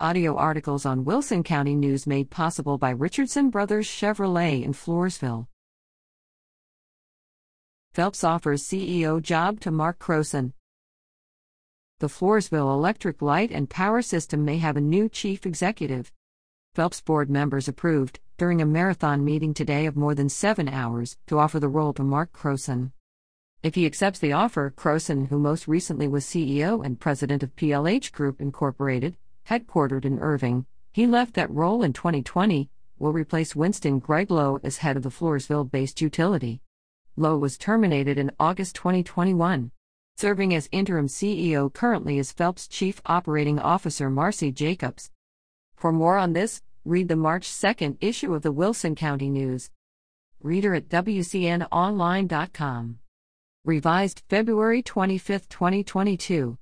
Audio articles on Wilson County News made possible by Richardson Brothers Chevrolet in Floresville. FELPS offers CEO job to Mark Croson. The Floresville Electric Light and Power System may have a new chief executive. FELPS board members approved, during a marathon meeting today of more than seven hours, to offer the role to Mark Croson. If he accepts the offer, Croson, who most recently was CEO and president of PLH Group Incorporated, headquartered in Irving, he left that role in 2020, will replace Winston Greg Lowe as head of the Floresville based utility. Lowe was terminated in August 2021. Serving as interim CEO currently is FELPS Chief Operating Officer Marcy Jacobs. For more on this, read the March 2nd issue of the Wilson County News. Reader at WCNOnline.com. Revised February 25, 2022.